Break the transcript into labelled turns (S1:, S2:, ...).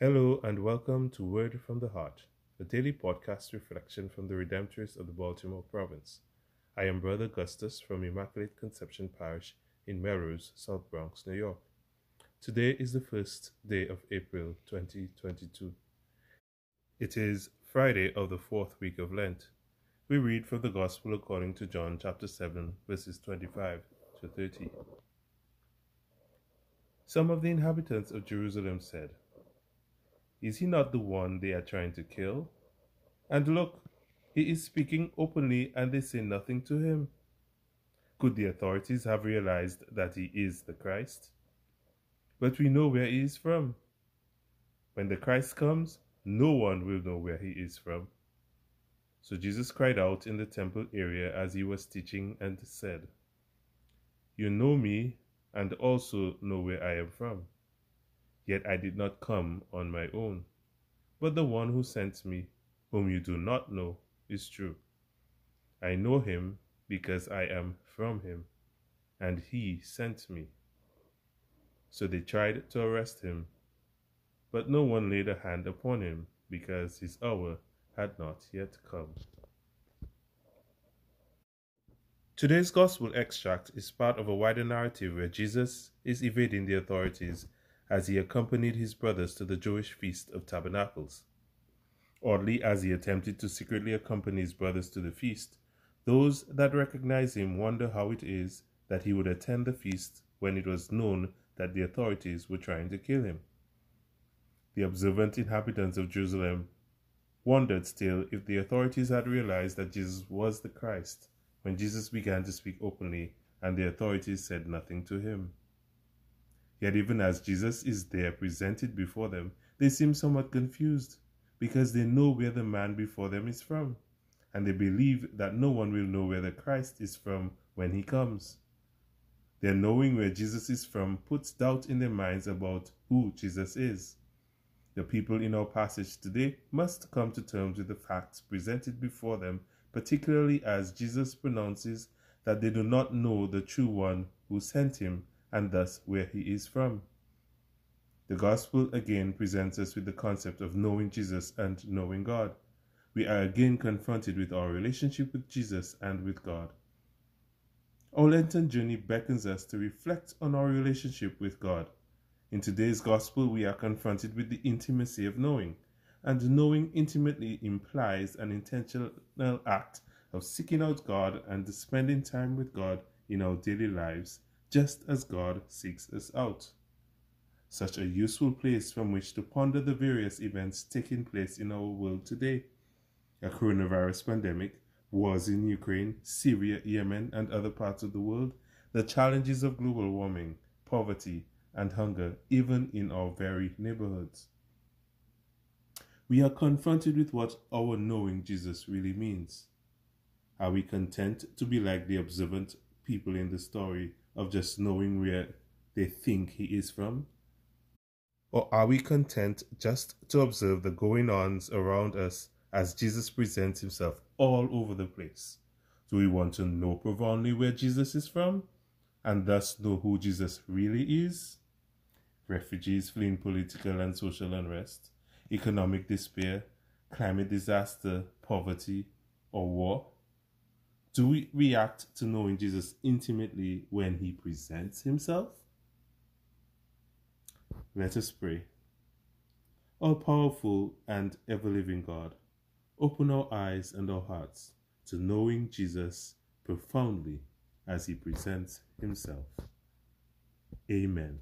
S1: Hello and welcome to Word from the Heart, a daily podcast reflection from the Redemptorists of the Baltimore province. I am Brother Augustus from Immaculate Conception Parish in Melrose, South Bronx, New York. Today is the first day of April 2022. It is Friday of the fourth week of Lent. We read from the Gospel according to John chapter 7, verses 25 to 30. Some of the inhabitants of Jerusalem said, Is he not the one they are trying to kill? And look, he is speaking openly and they say nothing to him. Could the authorities have realized that he is the Christ? But we know where he is from. When the Christ comes, no one will know where he is from. So Jesus cried out in the temple area as he was teaching and said, You know me and also know where I am from. Yet I did not come on my own, but the one who sent me, whom you do not know, is true. I know him because I am from him, and he sent me. So they tried to arrest him, but no one laid a hand upon him because his hour had not yet come. Today's gospel extract is part of a wider narrative where Jesus is evading the authorities as he accompanied his brothers to the Jewish Feast of Tabernacles. Oddly, as he attempted to secretly accompany his brothers to the feast, those that recognize him wonder how it is that he would attend the feast when it was known that the authorities were trying to kill him. The observant inhabitants of Jerusalem wondered still if the authorities had realized that Jesus was the Christ when Jesus began to speak openly and the authorities said nothing to him. Yet, even as Jesus is there presented before them, they seem somewhat confused because they know where the man before them is from, and they believe that no one will know where the Christ is from when he comes. Their knowing where Jesus is from puts doubt in their minds about who Jesus is. The people in our passage today must come to terms with the facts presented before them particularly as Jesus pronounces that they do not know the true one who sent him and thus where he is from. The Gospel again presents us with the concept of knowing Jesus and knowing God. We are again confronted with our relationship with Jesus and with God. Our Lenten journey beckons us to reflect on our relationship with God. In today's Gospel, we are confronted with the intimacy of knowing and knowing intimately implies an intentional act of seeking out God and spending time with God in our daily lives, just as God seeks us out. Such a useful place from which to ponder the various events taking place in our world today. A coronavirus pandemic, wars in Ukraine, Syria, Yemen, and other parts of the world, the challenges of global warming, poverty, and hunger, even in our very neighborhoods we are confronted with what our knowing Jesus really means. Are we content to be like the observant people in the story of just knowing where they think he is from? Or are we content just to observe the going ons around us as Jesus presents himself all over the place? Do we want to know profoundly where Jesus is from and thus know who Jesus really is? Refugees fleeing political and social unrest, economic despair, climate disaster, poverty, or war? Do we react to knowing Jesus intimately when he presents himself? Let us pray. All powerful and ever living God, open our eyes and our hearts to knowing Jesus profoundly as he presents himself. Amen.